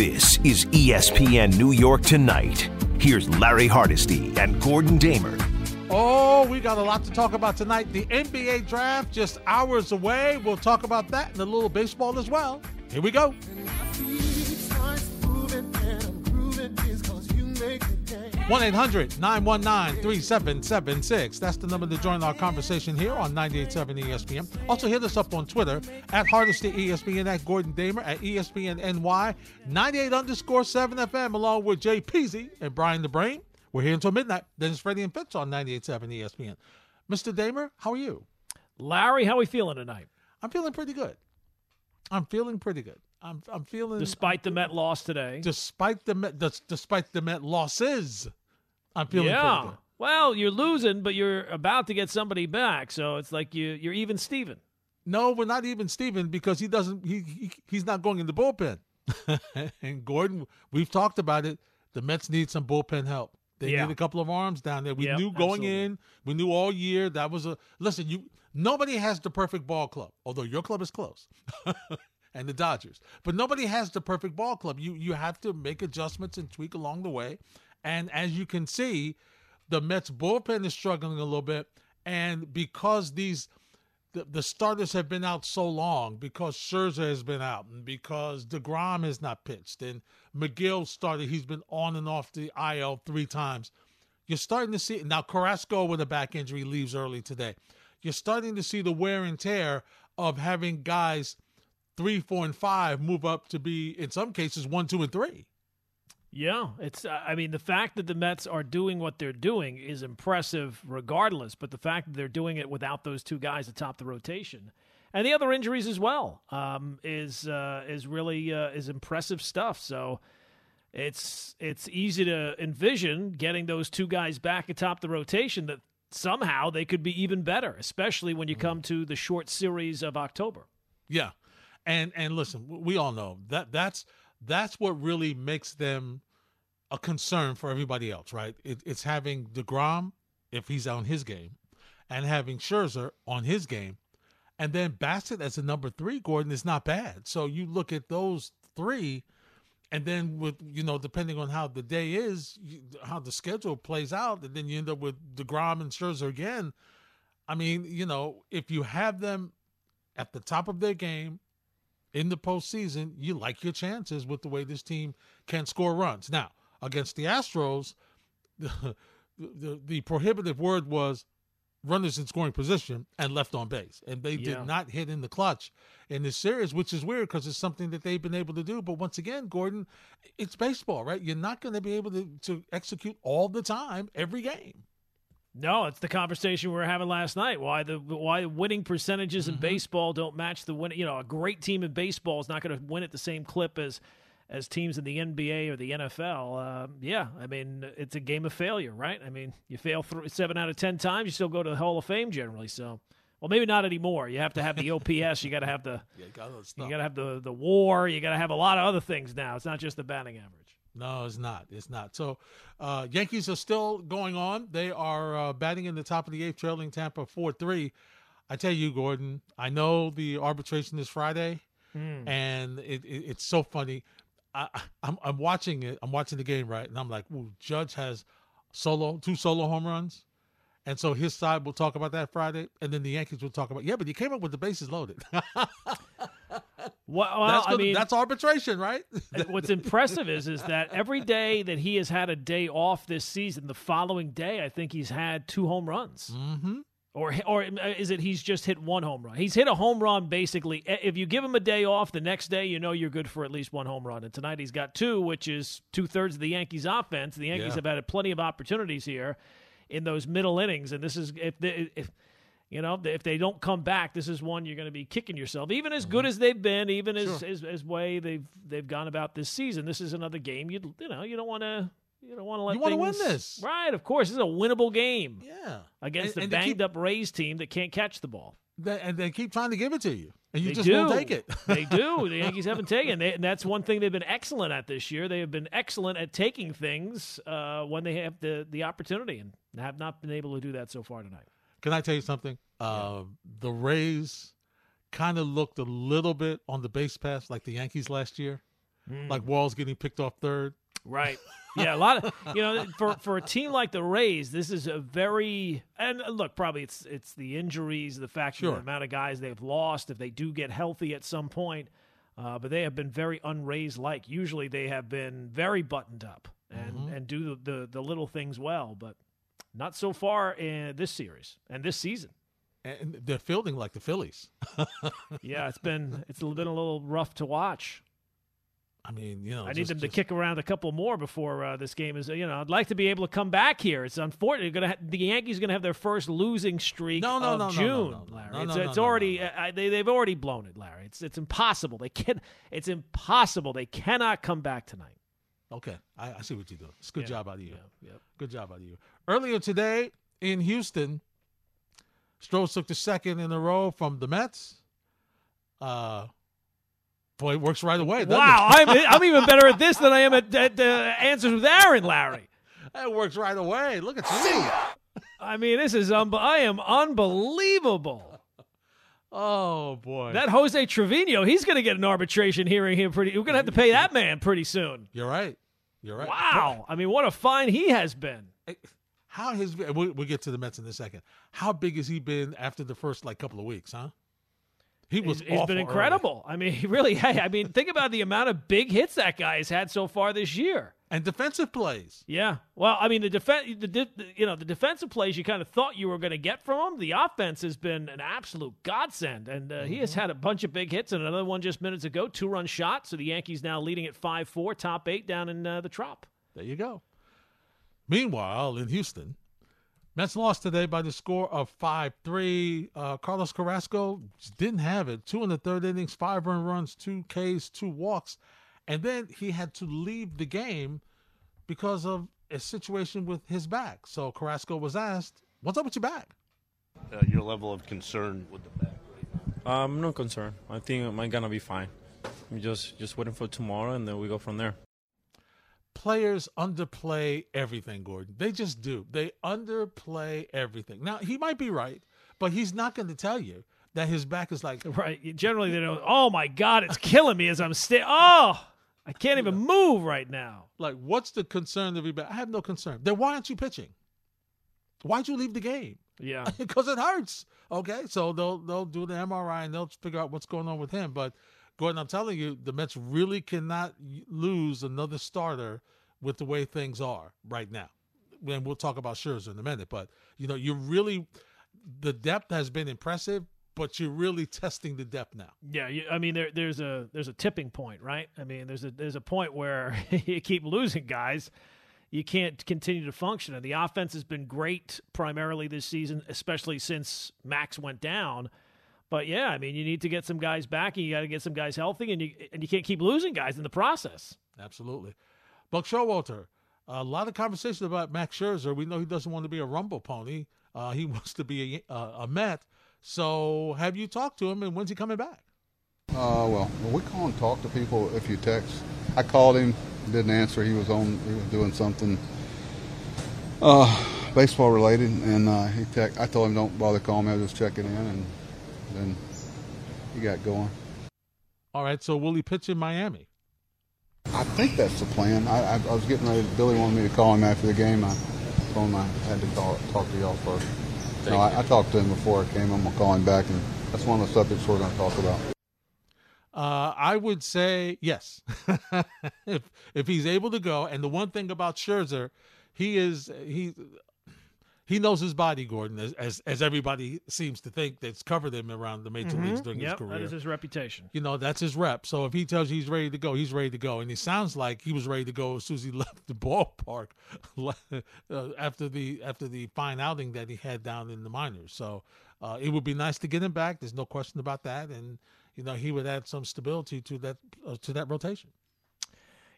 This is ESPN New York Tonight. Here's Larry Hardesty and Gordon Damer. Oh, we got a lot to talk about tonight. The NBA draft just hours away. We'll talk about that and a little baseball as well. Here we go. 1 800 919 3776. That's the number to join our conversation here on 98.7 ESPN. Also, hit us up on Twitter at Hardesty ESPN, at Gordon Damer, at ESPN NY, 98 underscore 7 FM, along with Jay Peasy and Brian the Brain. We're here until midnight. Then it's Freddie and Fitz on 98.7 ESPN. Mr. Damer, how are you? Larry, how are we feeling tonight? I'm feeling pretty good. I'm feeling pretty good. I'm I'm feeling despite the Met loss today. Despite the Met, despite the Met losses, I'm feeling yeah. pretty good. Well, you're losing, but you're about to get somebody back, so it's like you you're even Steven. No, we're not even Steven because he doesn't he, he he's not going in the bullpen. and Gordon, we've talked about it. The Mets need some bullpen help. They Yeah. need a couple of arms down there. We Yep, knew going absolutely. in, we knew all year that was a listen. You nobody has the perfect ball club, although your club is close, and the Dodgers. But nobody has the perfect ball club. You you have to make adjustments and tweak along the way. And as you can see, the Mets bullpen is struggling a little bit, and because these the, the starters have been out so long because Scherzer has been out and because DeGrom has not pitched and Megill started. He's been on and off the IL three times. You're starting to see now Carrasco with a back injury leaves early today. You're starting to see the wear and tear of having guys three, four, and five move up to be in some cases one, two, and three. Yeah, it's. uh, I mean, the fact that the Mets are doing what they're doing is impressive, regardless. But the fact that they're doing it without those two guys atop the rotation, and the other injuries as well, um, is uh, is really uh, is impressive stuff. So it's it's easy to envision getting those two guys back atop the rotation that somehow they could be even better, especially when you come to the short series of October. Yeah, and and listen, we all know that that's that's what really makes them a concern for everybody else, right? It, it's having Degrom if he's on his game, and having Scherzer on his game, and then Bassitt as a number three. Gordon is not bad. So you look at those three, and then with you know depending on how the day is, you, how the schedule plays out, and then you end up with Degrom and Scherzer again. I mean, you know, if you have them at the top of their game in the postseason, you like your chances with the way this team can score runs. Now, against the Astros, the, the, the prohibitive word was runners in scoring position and left on base. And they Yeah. did not hit in the clutch in this series, which is weird because it's something that they've been able to do. But once again, Gordon, it's baseball, right? You're not going to be able to, to execute all the time, every game. No, it's the conversation we were having last night. Why the why winning percentages in baseball don't match the win? You know, a great team in baseball is not going to win at the same clip as as teams in the NBA or the NFL. Um, yeah, I mean, it's a game of failure, right? I mean, you fail th- seven out of ten times, you still go to the Hall of Fame generally. So, well, maybe not anymore. You have to have the OPS. you got to have the Yeah, you got to you got to have the the WAR. You got to have a lot of other things now. It's not just the batting average. No, it's not. It's not. So, uh, Yankees are still going on. They are uh, batting in the top of the eighth, trailing Tampa four three. I tell you, Gordon. I know the arbitration is Friday, and it, it, it's so funny. I, I- I'm I'm watching it. I'm watching the game right, and I'm like, "Ooh, Judge has solo two solo home runs." And so his side will talk about that Friday, and then the Yankees will talk about yeah, but he came up with the bases loaded. Well, that's I mean, that's arbitration, right? what's impressive is is that every day that he has had a day off this season, the following day I think he's had two home runs. mm-hmm. Or or is it he's just hit one home run? He's hit a home run basically. If you give him a day off, the next day you know you're good for at least one home run. And tonight he's got two, which is two thirds of the Yankees' offense. The Yankees Yeah. have had plenty of opportunities here in those middle innings, and this is if they, if you know if they don't come back, this is one you're going to be kicking yourself. Even as Mm-hmm. good as they've been, even as, as as way they've they've gone about this season, this is another game you you know you don't want to. You don't want to let You wanna win this. right? Of course, this is a winnable game Yeah, against And- they banged keep- up Rays team that can't catch the ball. They, and they keep trying to give it to you, and you They just do. won't take it. they do. The Yankees haven't taken. They, and that's one thing they've been excellent at this year. They have been excellent at taking things uh, when they have the the opportunity, and have not been able to do that so far tonight. Can I tell you something? Uh, the Rays kind of looked a little bit on the base pass like the Yankees last year. like Walls getting picked off third. Right. Yeah, a lot of you know for for a team like the Rays, this is a very and look probably it's it's the injuries, the fact Sure. the amount of guys they've lost if they do get healthy at some point, uh, but they have been very unraised like. Usually they have been very buttoned up and and do the, the the little things well, but not so far in this series and this season. And they're fielding like the Phillies. Yeah, it's been it's been a little rough to watch. I mean, you know, I need just- them to just- kick around a couple more before uh, this game is. You know, I'd like to be able to come back here. It's unfortunate. Gonna ha- the Yankees are going to have their first losing streak No, no, of no, June, no, no. Larry. No, it's it's already uh, they they've already blown it, Larry. It's it's impossible. They can. It's impossible. They cannot come back tonight. Okay, I, I see what you're doing. It's good Yeah, job out of you. Yeah, yeah. Good job out of you. Earlier today in Houston, Strohs took the second in a row from the Mets. Uh, boy, it works right away. Wow, I'm I'm even better at this than I am at, at uh, answers with Aaron, Larry. it? It works right away. Look at you. I mean, this is um, I am unbelievable. Oh boy, That Jose Trevino, he's going to get an arbitration hearing here pretty. We're going to have to pay that man pretty soon. you're right. You're right. Wow. I mean, what a fine he has been. How has we'll, we'll get to the Mets in a second. How big has he been after the first like couple of weeks? Huh? He was. He's, he's been early. incredible. I mean, he really, hey, I mean, think about the amount of big hits that guy has had so far this year. And defensive plays. Yeah. Well, I mean, the defense, the, de- you know, the defensive plays you kind of thought you were going to get from him. The offense has been an absolute godsend, and uh, he has Mm-hmm. had a bunch of big hits and another one just minutes ago, two run shot. So the Yankees now leading at five four, top eight down in uh, the Trop. There you go. Meanwhile, in Houston, Mets lost today by the score of 5 3. Uh, Carlos Carrasco didn't have it. Two in the third innings, five earned runs, two Ks, two walks. And then he had to leave the game because of a situation with his back. So Carrasco was asked, What's up with your back? uh, your level of concern with the back right now? I'm not concerned. I think I'm gonna be fine. We just just waiting for tomorrow, and then we go from there. Players underplay everything, Gordon. They just do. They underplay everything. Now, he might be right, but he's not going to tell you that his back is like Right. Generally, they don't. Oh my God, it's killing me as I'm sta Oh, I can't even move right now. Like, what's the concern of your back? I have no concern. Then why aren't you pitching? Why'd you leave the game? Yeah. Because it hurts. Okay, so they'll they'll do the MRI and they'll figure out what's going on with him. But Gordon, I'm telling you, the Mets really cannot lose another starter with the way things are right now. And we'll talk about Scherzer in a minute. But you know, you really the depth has been impressive, but you're really testing the depth now. Yeah, you, I mean there, there's a there's a tipping point, right? I mean there's a there's a point where you keep losing guys, you can't continue to function. And the offense has been great primarily this season, especially since Max went down. But yeah, I mean you need to get some guys back, and you got to get some guys healthy, and you and you can't keep losing guys in the process. Absolutely. Buck Showalter, a lot of conversation about Max Scherzer. We know he doesn't want to be a rumble pony. Uh, he wants to be a, a, a Met. So have you talked to him, and when's he coming back? Uh, well, we call and talk to people if you text. I called him, didn't answer. He was on, he was doing something, uh, baseball related, and uh, he text. I told him don't bother calling me. I was just checking in, and then he got going. All right. So will he pitch in Miami? I think that's the plan. I, I, I was getting ready. Billy wanted me to call him after the game. I told him I had to call, talk to y'all first. No, I, I talked to him before I came. I'm gonna call him back, and that's one of the subjects we're gonna talk about. Uh, I would say yes. if if he's able to go, and the one thing about Scherzer, he is he he knows his body, Gordon, as as, as everybody seems to think that's covered him around the major leagues during his career. that is his reputation. you know that's his rep. So if he tells you he's ready to go, he's ready to go, and it sounds like he was ready to go as soon as he left the ballpark uh, after the after the fine outing that he had down in the minors. So uh, it would be nice to get him back. There's no question about that, and you know he would add some stability to that uh, to that rotation.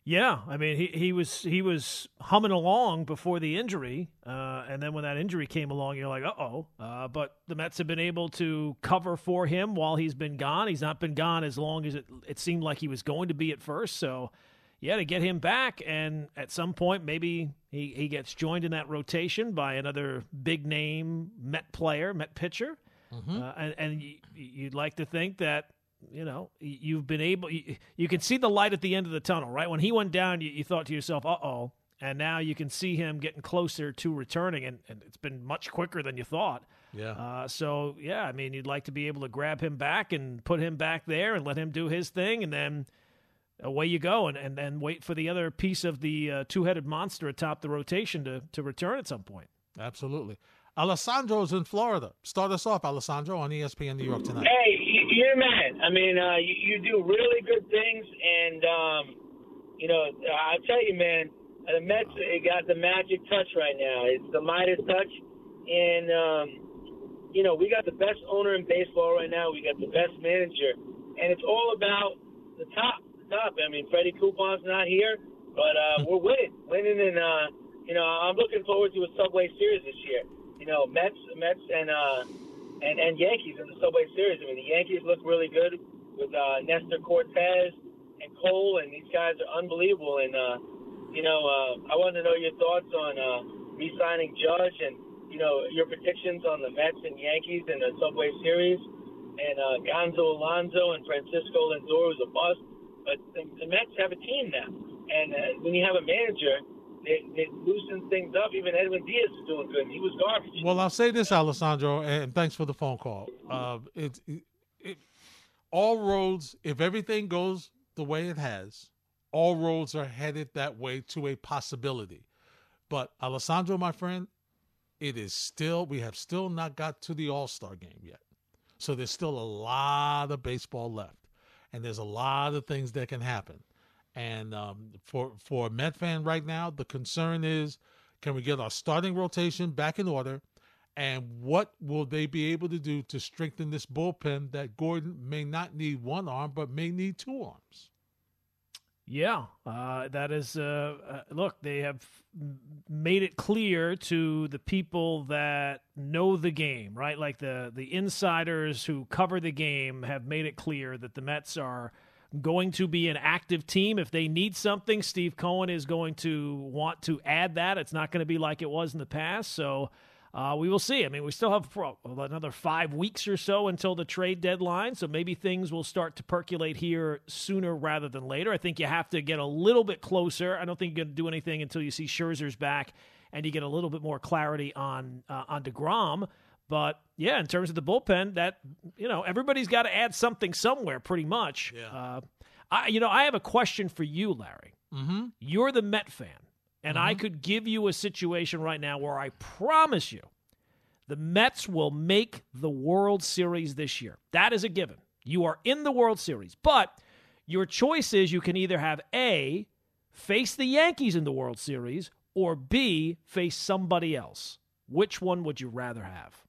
Yeah, I mean he, he was he was humming along before the injury, uh, and then when that injury came along, you're like, uh-oh. Uh But the Mets have been able to cover for him while he's been gone. He's not been gone as long as it it seemed like he was going to be at first. So, yeah, to get him back, and at some point maybe he he gets joined in that rotation by another big name Met player, Met pitcher, uh, and and y- you'd like to think that you know, you've been able. You, you can see the light at the end of the tunnel, right? When he went down, you, you thought to yourself, "Uh oh," and now you can see him getting closer to returning, and, and it's been much quicker than you thought. Yeah. Uh, so yeah, I mean, you'd like to be able to grab him back and put him back there and let him do his thing, and then away you go, and and then wait for the other piece of the uh, two-headed monster atop the rotation to to return at some point. Absolutely. Alessandro's in Florida. Start us off, Alessandro, on ESPN New York tonight. Hey, you- you're a man. I mean, uh, you, you do really good things, and um, you know, I tell you, man, the Mets they got the magic touch right now. It's the Midas touch, and um, you know, we got the best owner in baseball right now. We got the best manager, and it's all about the top. The top. I mean, Freddie Coupon's not here, but uh, we're winning, winning, and uh, you know, I'm looking forward to a Subway Series this year. You know, Mets, Mets, and uh, and, and Yankees in the Subway Series. I mean, the Yankees look really good with uh, Nestor Cortes and Cole, and these guys are unbelievable. And uh, you know, uh, I wanted to know your thoughts on uh, re-signing Judge, and you know, your predictions on the Mets and Yankees in the Subway Series, and uh, Gonzo Alonso and Francisco Lindor was a bust. But the, the Mets have a team now, and uh, when you have a manager. They, they loosen things up. Even Edwin Diaz is doing good. He was garbage. Well, I'll say this, Alessandro, and thanks for the phone call. Uh, it, it, it, all roads, if everything goes the way it has, all roads are headed that way to a possibility. But Alessandro, my friend, it is still we have still not got to the All Star game yet, so there's still a lot of baseball left, and there's a lot of things that can happen. And um, for for a Met fan right now, the concern is can we get our starting rotation back in order? And what will they be able to do to strengthen this bullpen that Gordon may not need one arm, but may need two arms? Yeah, uh, that is. Uh, uh, look, they have made it clear to the people that know the game, right? Like the the insiders who cover the game have made it clear that the Mets are going to be an active team. If they need something, Steve Cohen is going to want to add that. It's not going to be like it was in the past. So. Uh, we will see. I mean, we still have another five weeks or so until the trade deadline, so maybe things will start to percolate here sooner rather than later. I think you have to get a little bit closer. I don't think you're going to do anything until you see Scherzer's back and you get a little bit more clarity on uh, on Degrom. But yeah, in terms of the bullpen, that you know everybody's got to add something somewhere, pretty much. Yeah. Uh, I you know I have a question for you, Larry. Mm-hmm. You're the Met fan. And I could give you a situation right now where I promise you the Mets will make the World Series this year. That is a given. You are in the World Series. But your choice is you can either have A, face the Yankees in the World Series, or B, face somebody else. Which one would you rather have?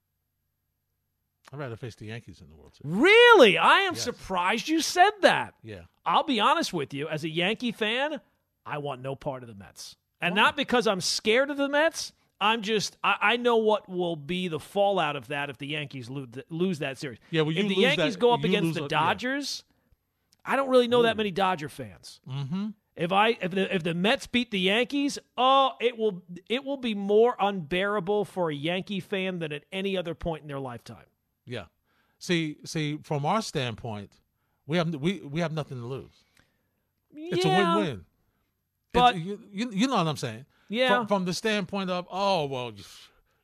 I'd rather face the Yankees in the World Series. Really? I am Yes. surprised you said that. Yeah. I'll be honest with you. As a Yankee fan, I want no part of the Mets. And Why? not because I'm scared of the Mets. I'm just, I, I know what will be the fallout of that if the Yankees lose, lose that series. Yeah, well, you if the Yankees that- go up against the a- yeah. Dodgers, I don't really know that many Dodger fans. Mm-hmm. If I if the if the Mets beat the Yankees, oh, it will it will be more unbearable for a Yankee fan than at any other point in their lifetime. Yeah. See, see, from our standpoint, we have we we have nothing to lose. It's yeah, a win-win. but- you, you you know what I'm saying? Yeah. From, from the standpoint of, oh well,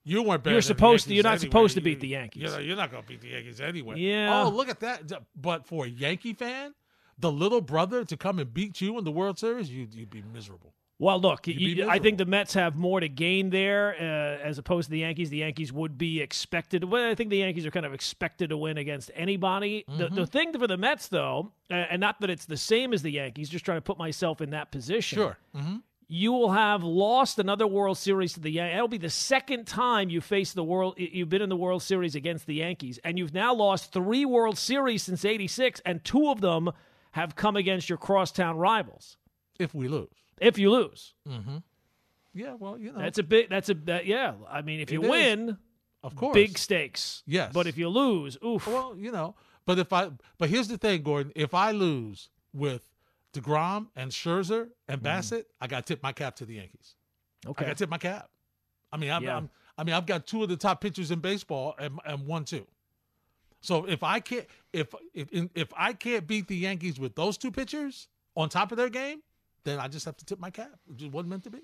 you weren't better. You're than the supposed to- you're not anyway. supposed to beat the Yankees. You're, you're not going to beat the Yankees anyway. Yeah. Oh, look at that! But for a Yankee fan, the little brother to come and beat you in the World Series, you you'd be miserable. Well, look, you, I think the Mets have more to gain there uh, as opposed to the Yankees. The Yankees would be expected. Well, I think the Yankees are kind of expected to win against anybody. The, Mm-hmm. the thing for the Mets, though, uh, and not that it's the same as the Yankees, just trying to put myself in that position. Sure. Mm-hmm. You will have lost another World Series to the Yankees. That'll be the second time you face the world. You've been in the World Series against the Yankees, and you've now lost three World Series since '86, and two of them have come against your crosstown rivals. If we lose, If you lose, yeah, well, you know, That's a big. That's a that, yeah. I mean, if you is. win, of course, big stakes. Yes. But if you lose, oof. Well, you know, but if I, but here's the thing, Gordon. If I lose with Degrom and Scherzer and Bassitt, I got to tip my cap to the Yankees. Okay, I Mm. got to tip my cap. I mean, I'm, Yeah. I'm, I mean, I've got two of the top pitchers in baseball and, and one two. So if I can't if if if I can't beat the Yankees with those two pitchers on top of their game, then I just have to tip my cap. It just wasn't meant to be.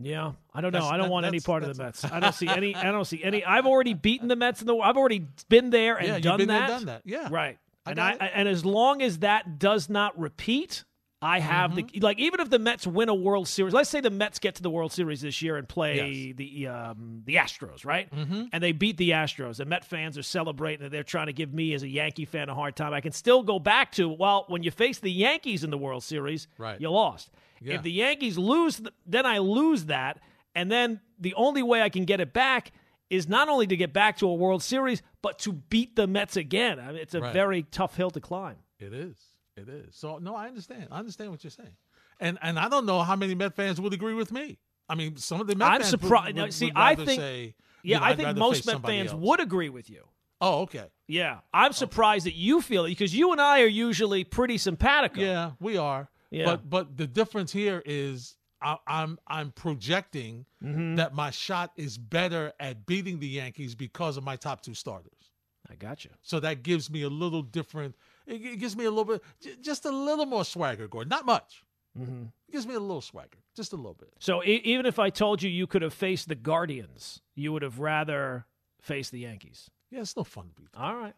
Yeah, I don't know. That's- I don't that- want any part of the Mets. I don't see any. I don't see any. I've already beaten the Mets in the. I've already been there and yeah, done you've been that. there, done that. Yeah, Right. I and I, it. and as long as that does not repeat, I have the Mm-hmm. like. Even if the Mets win a World Series, let's say the Mets get to the World Series this year and play Yes. the um, the Astros, right? Mm-hmm. And they beat the Astros, and Met fans are celebrating, and they're trying to give me as a Yankee fan a hard time. I can still go back to well, when you face the Yankees in the World Series, Right. you lost. Yeah. If the Yankees lose, then I lose that, and then the only way I can get it back is not only to get back to a World Series, but to beat the Mets again. I mean, it's a Right. very tough hill to climb. It is. It is. So no, I understand. I understand what you're saying, and and I don't know how many Met fans would agree with me. I mean, some of the Met I'm fans surprised- Would, would, see, would I think- say, Yeah, you know, I I'd think most Met fans else. would agree with you. Oh, okay. Yeah, I'm surprised that you feel it because you and I are usually pretty simpatico. Yeah, we are. Yeah. But but the difference here is I, I'm I'm projecting Mm-hmm. that my shot is better at beating the Yankees because of my top two starters. I got you. So that gives me a little different. It, it gives me a little bit, j- just a little more swagger, Gordon. Not much. Mm-hmm. It gives me a little swagger, just a little bit. So e- even if I told you you could have faced the Guardians, you would have rather faced the Yankees. Yeah, it's no fun to beat. them. All right.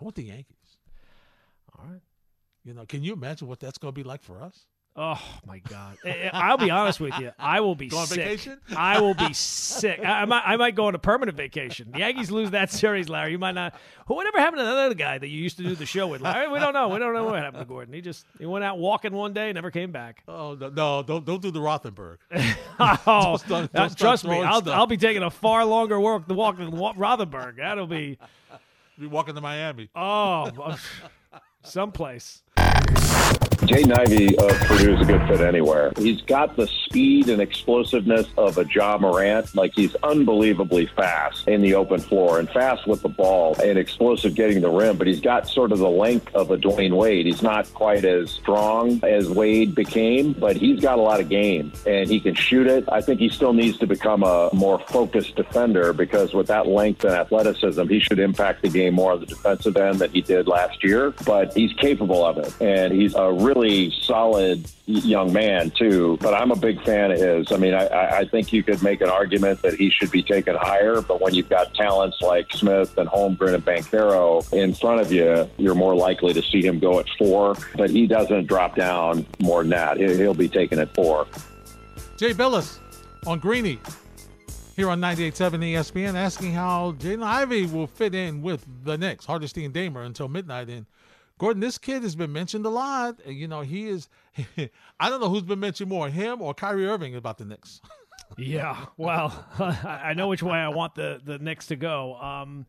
I want the Yankees. All right. You know, can you imagine what that's going to be like for us? Oh my God! I- I'll be honest with you. I will be Go on sick. vacation? I will be sick. I, I might. I might go on a permanent vacation. The Yankees lose that series, Larry. You might not. Whatever happened to that other guy that you used to do the show with, Larry? We don't know. We don't know what happened to Gordon. He just he went out walking one day, never came back. Oh no, no don't don't do the Rothenberg. Oh, don't uh, start trust me, I'll. I'll be taking a far longer walk than Wa- Rothenberg. That'll be Be walking to Miami. oh, someplace. Jaden Ivey of uh, Purdue is a good fit anywhere. He's got the speed and explosiveness of a Ja Morant. Like he's unbelievably fast in the open floor and fast with the ball and explosive getting the rim, but he's got sort of the length of a Dwyane Wade. He's not quite as strong as Wade became, but he's got a lot of game and he can shoot it. I think he still needs to become a more focused defender because with that length and athleticism, he should impact the game more on the defensive end than he did last year, but he's capable of it. And he's a really solid young man too. But I'm a big fan of his. I mean, I, I think you could make an argument that he should be taken higher. But when you've got talents like Smith and Holmgren and Banchero in front of you, you're more likely to see him go at four. But he doesn't drop down more than that. He- He'll be taken at four. Jay Bilas on Greeny here on 98.7 ESPN asking how Jaden Ivey will fit in with the Knicks, Hardesty and Damer until midnight. And Gordon, this kid has been mentioned a lot. You know, he is, I don't know who's been mentioned more, him or Kyrie Irving about the Knicks. Yeah, well, I know which way I want the the Knicks to go. Um,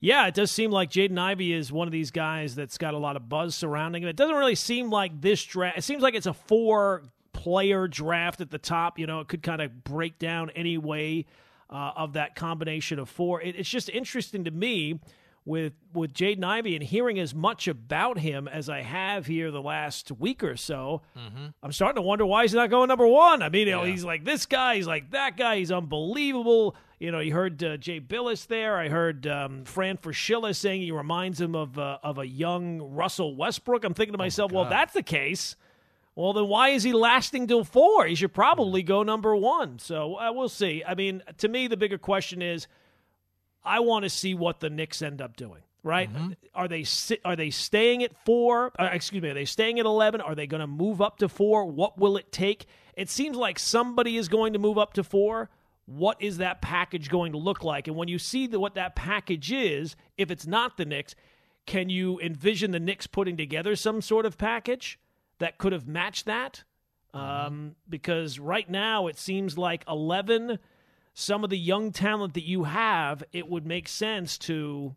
yeah, it does seem like Jaden Ivey is one of these guys that's got a lot of buzz surrounding him. It doesn't really seem like this draft. It seems like it's a four player draft at the top. You know, it could kind of break down any way uh, of that combination of four. It, it's just interesting to me with with Jaden Ivey and hearing as much about him as I have here the last week or so. I'm starting to wonder why he's not going number one. I mean, you know, Yeah. he's like this guy, he's like that guy, he's unbelievable. You know, you heard uh, Jay Bilas there. I heard um, Fran Fraschilla saying he reminds him of uh, of a young Russell Westbrook. I'm thinking to myself, well, if that's the case. Well, then why is he lasting till four? He should probably go number one. So uh, we'll see. I mean, to me, the bigger question is, I want to see what the Knicks end up doing. Right? Are they are they staying at four? Uh, excuse me. Are they staying at eleven? Are they going to move up to four? What will it take? It seems like somebody is going to move up to four. What is that package going to look like? And when you see the, what that package is, if it's not the Knicks, can you envision the Knicks putting together some sort of package that could have matched that? Um, because right now it seems like 11, some of the young talent that you have, it would make sense to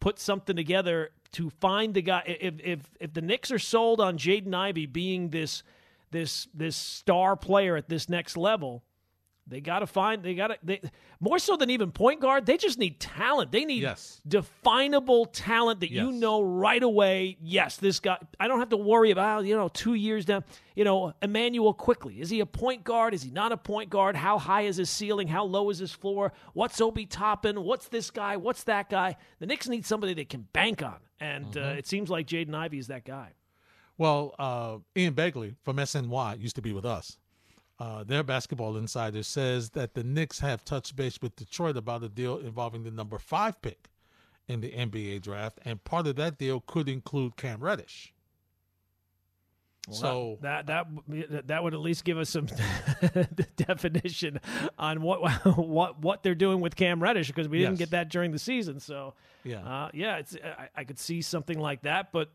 put something together to find the guy. If if if the Knicks are sold on Jaden Ivey being this this this star player at this next level, They got to find. They got to. They more so than even point guard. They just need talent. They need Yes. definable talent that you know right away. Yes, this guy. I don't have to worry about you know two years down. You know, Immanuel Quickley. Is he a point guard? Is he not a point guard? How high is his ceiling? How low is his floor? What's Obi Toppin? What's this guy? What's that guy? The Knicks need somebody they can bank on, and uh, it seems like Jaden Ivey is that guy. Well, uh, Ian Begley from SNY used to be with us. Uh, their basketball insider says that the Knicks have touched base with Detroit about a deal involving the number five pick in the NBA draft, and part of that deal could include Cam Reddish. so that that that that would at least give us some definition on what what what they're doing with Cam Reddish because we didn't Yes. get that during the season. So Yeah. uh, yeah, it's I, I could see something like that, but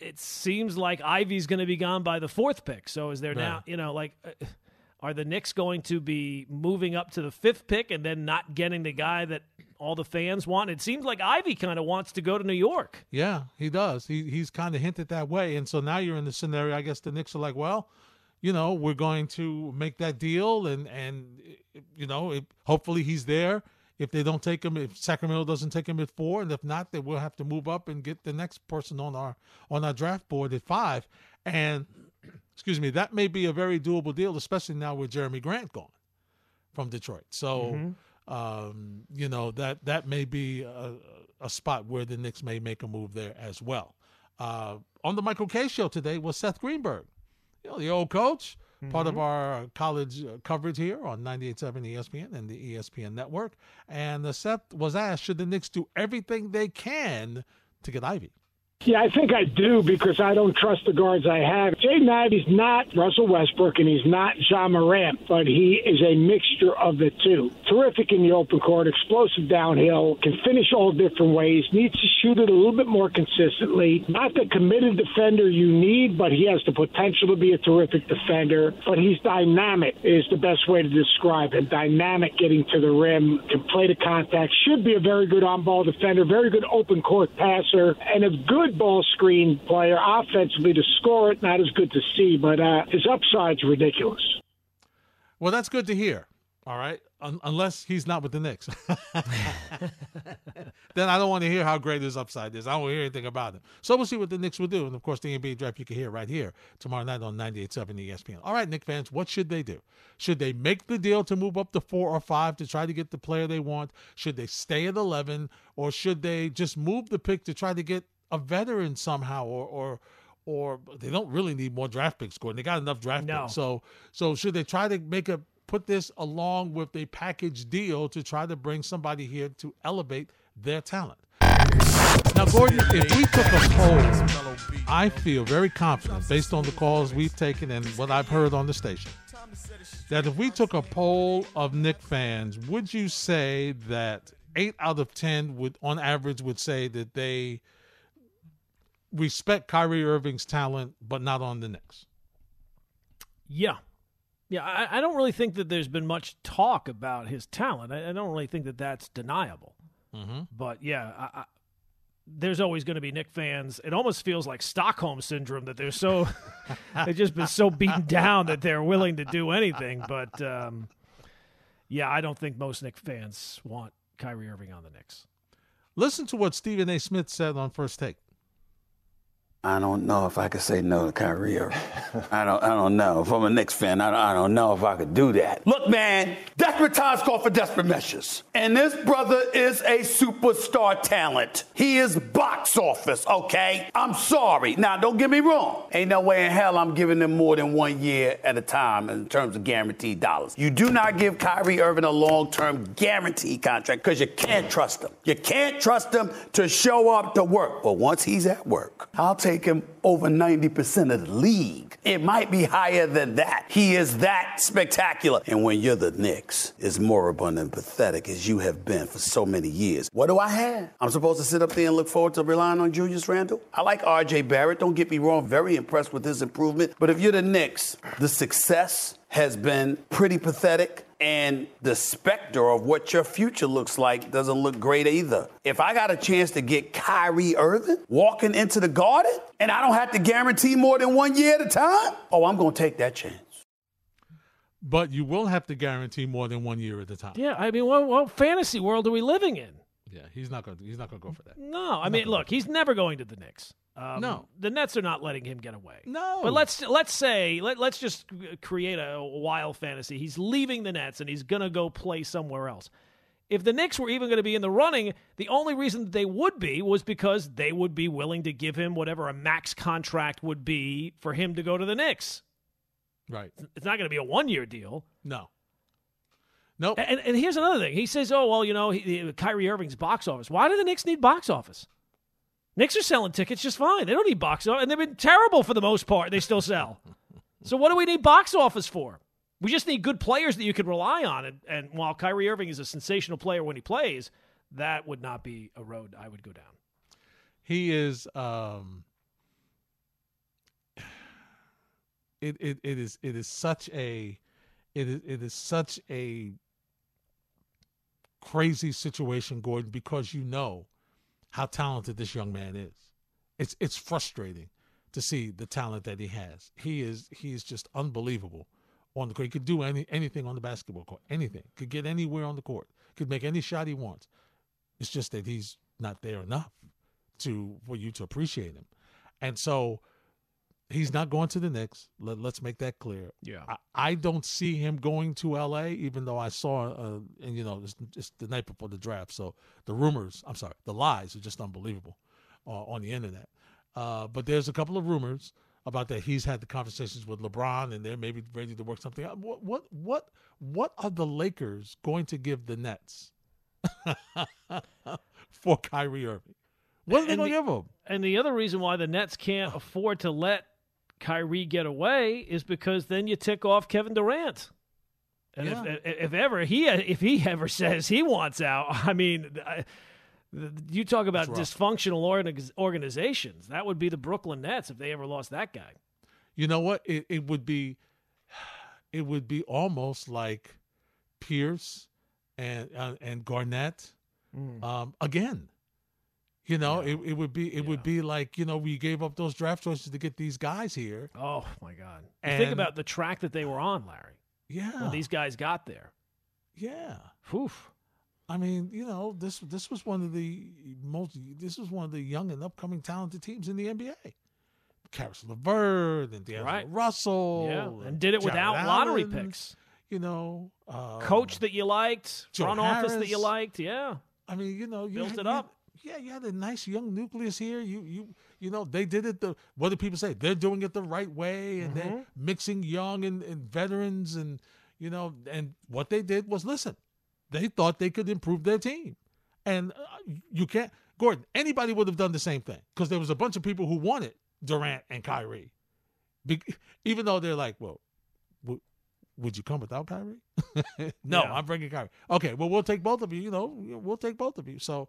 it seems like Ivey's going to be gone by the fourth pick. So is there now you know like. Uh, are the Knicks going to be moving up to the fifth pick and then not getting the guy that all the fans want? It seems like Ivey kind of wants to go to New York. Yeah, he does. He he's kind of hinted that way, and so now you're in the scenario. I guess the Knicks are like, well, you know, we're going to make that deal, and and you know, if, hopefully he's there. If they don't take him, if Sacramento doesn't take him at four, and if not, then we'll have to move up and get the next person on our on our draft board at five. And excuse me, that may be a very doable deal, especially now with Jerami Grant gone from Detroit. So, um, you know that that may be a, a spot where the Knicks may make a move there as well. Uh, on the Michael Kay show today was Seth Greenberg, you know the old coach, part of our college uh, coverage here on 98.7 ESPN and the ESPN network. And uh, Seth was asked, should the Knicks do everything they can to get Ivey? Yeah, I think I do because I don't trust the guards I have. Jaden Ivey's not Russell Westbrook and he's not John Morant, but he is a mixture of the two. Terrific in the open court, explosive downhill, can finish all different ways, needs to shoot it a little bit more consistently. Not the committed defender you need, but he has the potential to be a terrific defender. But he's dynamic, is the best way to describe him. Dynamic getting to the rim, can play the contact, should be a very good on ball defender, very good open court passer, and a good ball screen player offensively to score it. Not as good to see, but uh, his upside's ridiculous. Well, that's good to hear. All right, Un- unless he's not with the Knicks, then I don't want to hear how great his upside is. I don't want to hear anything about him. So we'll see what the Knicks will do, and of course, the NBA draft you can hear right here tomorrow night on 98.7 ESPN. All right, Knick fans, what should they do? Should they make the deal to move up to four or five to try to get the player they want? Should they stay at 11, or should they just move the pick to try to get a veteran somehow, or or or they don't really need more draft picks, Gordon. They got enough draft No. picks. So so should they try to make a put this along with a package deal to try to bring somebody here to elevate their talent? Now, Gordon, if we took a poll, I feel very confident based on the calls we've taken and what I've heard on the station that if we took a poll of Knick fans, would you say that eight out of ten would, on average, would say that they respect Kyrie Irving's talent, but not on the Knicks? Yeah. Yeah, I, I don't really think that there's been much talk about his talent. I, I don't really think that that's deniable. Mm-hmm. But yeah, I, there's always going to be Knick fans. It almost feels like Stockholm syndrome that they're so they've just been so beaten down that they're willing to do anything. But um, yeah, I don't think most Knick fans want Kyrie Irving on the Knicks. Listen to what Stephen A. Smith said on First Take. I don't know if I could say no to Kyrie. I don't. I don't know. If I'm a Knicks fan, I don't, I don't know if I could do that. Look, man, desperate times call for desperate measures. And this brother is a superstar talent. He is box office, okay? I'm sorry. Now, don't get me wrong. Ain't no way in hell I'm giving him more than one year at a time in terms of guaranteed dollars. You do not give Kyrie Irving a long term guaranteed contract because you can't trust him. You can't trust him to show up to work. But once he's at work, I'll take him over 90% of the league. It might be higher than that. He is that spectacular. And when you're the Knicks, as moribund and pathetic as you have been for so many years, what do I have? I'm supposed to sit up there and look forward to relying on Julius Randle? I like RJ Barrett. Don't get me wrong. Very impressed with his improvement. But if you're the Knicks, the success has been pretty pathetic. And the specter of what your future looks like doesn't look great either. If I got a chance to get Kyrie Irving walking into the garden and I don't have to guarantee more than one year at a time, oh, I'm going to take that chance. but you will have to guarantee more than one year at a time. Yeah, I mean, what, what fantasy world are we living in? Yeah, he's not going. to He's not going to go for that. No, I mean, look, he's never going to the Knicks. Um, No. the Nets are not letting him get away. No, But let's let's say let let's just create a wild fantasy. He's leaving the Nets and he's gonna go play somewhere else. If the Knicks were even going to be in the running, the only reason that they would be was because they would be willing to give him whatever a max contract would be for him to go to the Knicks. right. It's not going to be a one year deal. No. Nope. And, and here's another thing. He says, "Oh well, you know, he, Kyrie Irving's box office. Why do the Knicks need box office? Knicks are selling tickets just fine. They don't need box office, and they've been terrible for the most part. They still sell. so what do we need box office for? We just need good players that you can rely on. And, and while Kyrie Irving is a sensational player when he plays, that would not be a road I would go down. he is um it, it it is it is such a it is it is such a crazy situation gordon because you know how talented this young man is. It's it's frustrating to see the talent that he has. He is he is just unbelievable on the court. He could do any anything on the basketball court anything. Could get anywhere on the court. Could make any shot he wants. It's just that he's not there enough to for you to appreciate him. And so he's not going to the Knicks. Let, let's make that clear. Yeah. I, I don't see him going to LA, even though I saw, uh, and you know, it's, it's the night before the draft. So the rumors, I'm sorry, the lies are just unbelievable uh, on the internet. Uh, but there's a couple of rumors about that he's had the conversations with LeBron and they're maybe ready to work something out. What, what, what, what are the Lakers going to give the Nets for Kyrie Irving? What are they going to give him? And the other reason why the Nets can't afford to let Kyrie get away is because then you tick off Kevin Durant. And Yeah. if, if ever he if he ever says he wants out, I mean, I, you talk about dysfunctional organiz- organizations. That would be the Brooklyn Nets if they ever lost that guy. You know what? It it would be it would be almost like Pierce and uh, and Garnett um, again. You know, it, it would be it would be like you know we gave up those draft choices to get these guys here. Oh my God! And Think about the track that they were on, Larry. yeah, When these guys got there. yeah. Oof. I mean, you know, this this was one of the most this was one of the young and upcoming talented teams in the NBA. Caris LeVert and D'Angelo Right. Russell, Yeah, and did it without lottery picks. You know, um, Coach that you liked, Joe front office that you liked. Yeah. I mean, you know, you Built had- it up. Yeah, you had a nice young nucleus here. You you you know, they did it the what do people say? They're doing it the right way and Mm-hmm. they're mixing young and, and veterans and you know, and what they did was listen. They thought they could improve their team. And uh, you can't Gordon, anybody would have done the same thing because there was a bunch of people who wanted Durant and Kyrie. Be- even though they're like, well, w- would you come without Kyrie? no, Yeah. I'm bringing Kyrie. Okay, well, we'll take both of you. You know, we'll take both of you. So,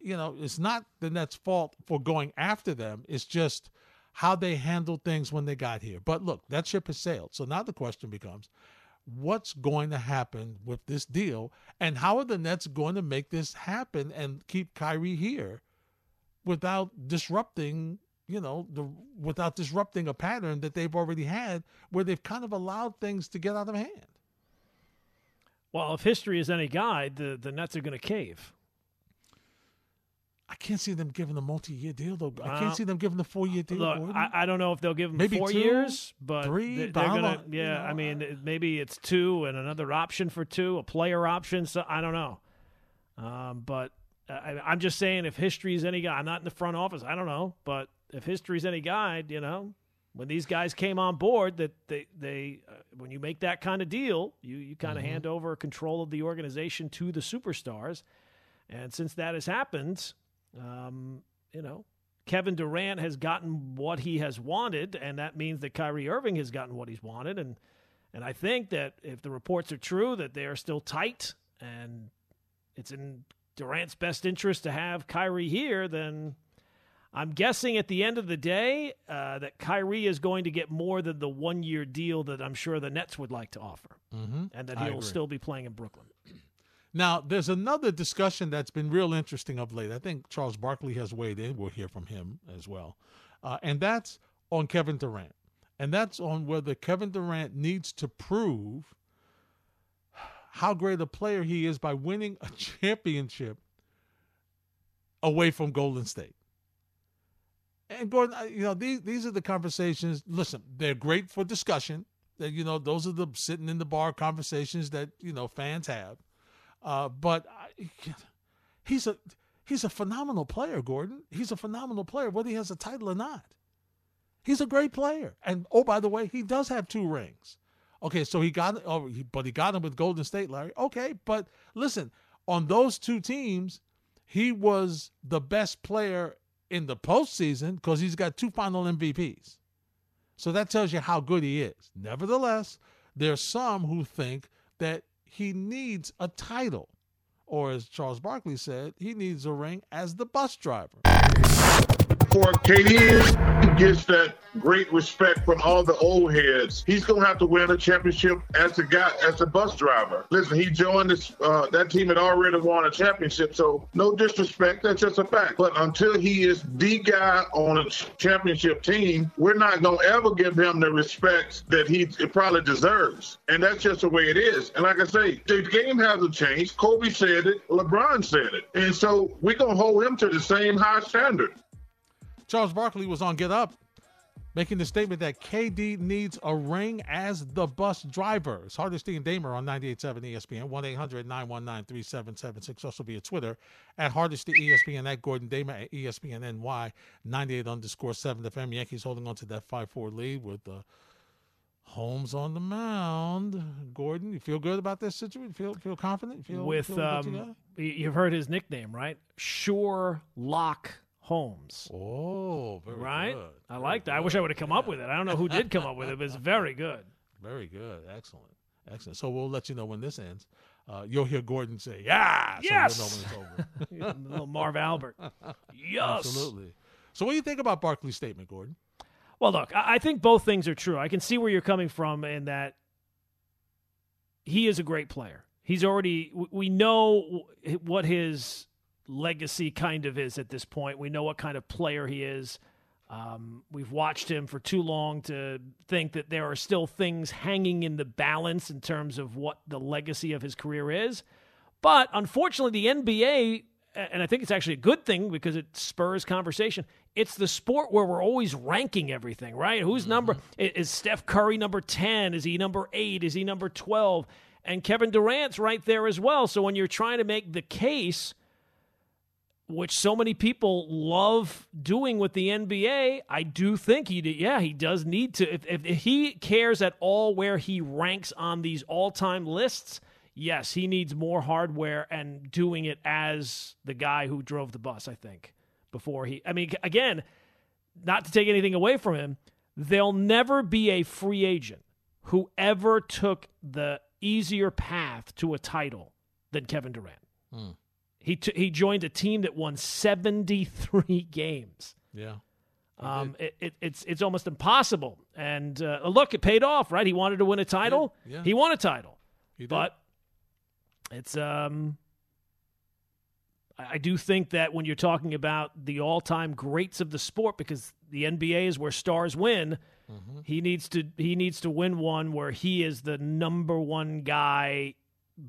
you know, it's not the Nets' fault for going after them. It's just how they handled things when they got here. But look, that ship has sailed. So now the question becomes, what's going to happen with this deal, and how are the Nets going to make this happen and keep Kyrie here without disrupting? You know, the without disrupting a pattern that they've already had, where they've kind of allowed things to get out of hand. Well, if history is any guide, the, the Nets are going to cave. I can't see them giving a multi-year deal though. I can't see them giving a four-year deal. Look, I, I don't know if they'll give them Maybe four two, years, but three, they, but are I'm gonna. not- you yeah, know, I mean, maybe it's two and another option for two, a player option. So I don't know. Um, but I, I'm just saying, if history is any guide, I'm not in the front office. I don't know, but if history is any guide, you know, when these guys came on board, that they they uh, when you make that kind of deal, you you kind of Mhm. hand over control of the organization to the superstars, and since that has happened, um, you know, Kevin Durant has gotten what he has wanted, and that means that Kyrie Irving has gotten what he's wanted. And and I think that if the reports are true, that they are still tight, and it's in Durant's best interest to have Kyrie here, then I'm guessing at the end of the day uh, that Kyrie is going to get more than the one year deal that I'm sure the Nets would like to offer, mm-hmm. and that he'll still be playing in Brooklyn. Now, there's another discussion that's been real interesting of late. I think Charles Barkley has weighed in. We'll hear from him as well. Uh, and that's on Kevin Durant. And that's on whether Kevin Durant needs to prove how great a player he is by winning a championship away from Golden State. And Gordon, you know, these these are the conversations. Listen, they're great for discussion. That you know, those are the sitting in the bar conversations that you know fans have. Uh, but I, he's a he's a phenomenal player, Gordon. He's a phenomenal player, whether he has a title or not. He's a great player. And oh, by the way, he does have two rings. Okay, so he got oh, he, but he got him with Golden State, Larry. Okay, but listen, on those two teams, he was the best player in the postseason because he's got two final MVPs. So that tells you how good he is. Nevertheless, there's some who think that he needs a title. Or as Charles Barkley said, he needs a ring as the bus driver for KD gets that great respect from all the old heads. He's to have to win a championship as a guy, as a bus driver. Listen, he joined this. Uh, that team had already won a championship, so no disrespect. That's just a fact. But until he is the guy on a championship team, we're not to ever give him the respect that he probably deserves. And that's just the way it is. And like I say, the game hasn't changed. Kobe said it. LeBron said it. And so we're to hold him to the same high standard. Charles Barkley was on Get Up making the statement that KD needs a ring as the bus driver. It's Hardesty and Damer on 98.7 ESPN, 1-800-919-3776. Also via Twitter at Hardesty ESPN, at Gordon Damer at ESPN NY, 98 underscore 7 FM. Yankees holding on to that 5-4 lead with the uh, Holmes on the mound. Gordon, you feel good about this situation? Feel feel confident? Feel, with feel um, you've heard his nickname, right? Sure Lock Holmes. Oh, right. Good. I like that. I wish I would have come up with it. I don't know who did come up with it, but it's very good. Very good. Excellent. Excellent. So we'll let you know when this ends. Uh, you'll hear Gordon say, "Yeah." So yes. Know when it's over. little Marv Albert. Yes. Absolutely. So what do you think about Barkley's statement, Gordon? Well, look, I think both things are true. I can see where you're coming from in that he is a great player. He's already. We know what his legacy kind of is at this point. We know what kind of player he is. Um, we've watched him for too long to think that there are still things hanging in the balance in terms of what the legacy of his career is. But unfortunately, the NBA, and I think it's actually a good thing because it spurs conversation. It's the sport where we're always ranking everything, right? Who's mm-hmm. number is Steph Curry number 10? Is he number 8? Is he number 12? And Kevin Durant's right there as well. So when you're trying to make the case which so many people love doing with the NBA, I do think he, yeah, he does need to. If, if, he cares at all where he ranks on these all-time lists, yes, he needs more hardware and doing it as the guy who drove the bus. I think before he, I mean, again, not to take anything away from him, there'll never be a free agent who ever took the easier path to a title than Kevin Durant. Hmm. He t- he joined a team that won 73 games. Yeah. Um, it, it, it's it's almost impossible. And uh, look, it paid off, right? He wanted to win a title. Yeah. yeah. He won a title. But it's um I do think that when you're talking about the all-time greats of the sport because the NBA is where stars win, mm-hmm. he needs to he needs to win one where he is the number one guy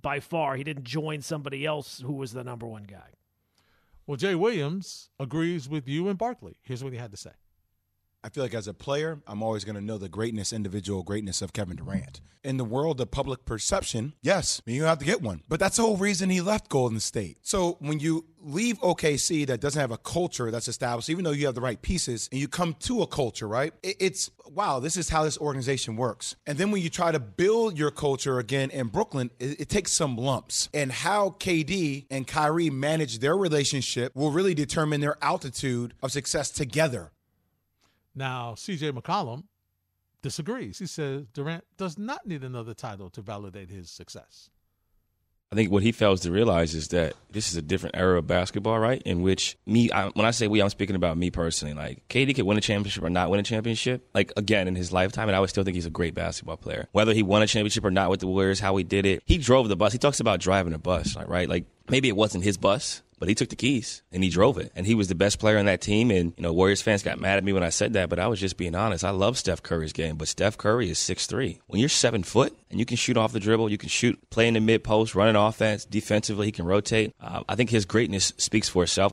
by far. He didn't join somebody else who was the number one guy. Well, Jay Williams agrees with you and Barkley. Here's what he had to say. I feel like as a player, I'm always going to know the greatness, individual greatness of Kevin Durant. In the world of public perception, yes, you have to get one. But that's the whole reason he left Golden State. So when you leave OKC that doesn't have a culture that's established, even though you have the right pieces, and you come to a culture, right? It's wow, this is how this organization works. And then when you try to build your culture again in Brooklyn, it, it takes some lumps. And how KD and Kyrie manage their relationship will really determine their altitude of success together. Now, CJ McCollum disagrees. He says Durant does not need another title to validate his success. I think what he fails to realize is that this is a different era of basketball, right? In which me, I, when I say we, I'm speaking about me personally. Like KD could win a championship or not win a championship, like again in his lifetime, and I would still think he's a great basketball player. Whether he won a championship or not with the Warriors, how he did it, he drove the bus. He talks about driving a bus, right? Like maybe it wasn't his bus, but he took the keys and he drove it. And he was the best player on that team. And, you know, Warriors fans got mad at me when I said that, but I was just being honest. I love Steph Curry's game, but Steph Curry is six three. When you're seven foot and you can shoot off the dribble, you can shoot, play in the mid post, run an offense, defensively, he can rotate. Uh, I think his greatness speaks for itself.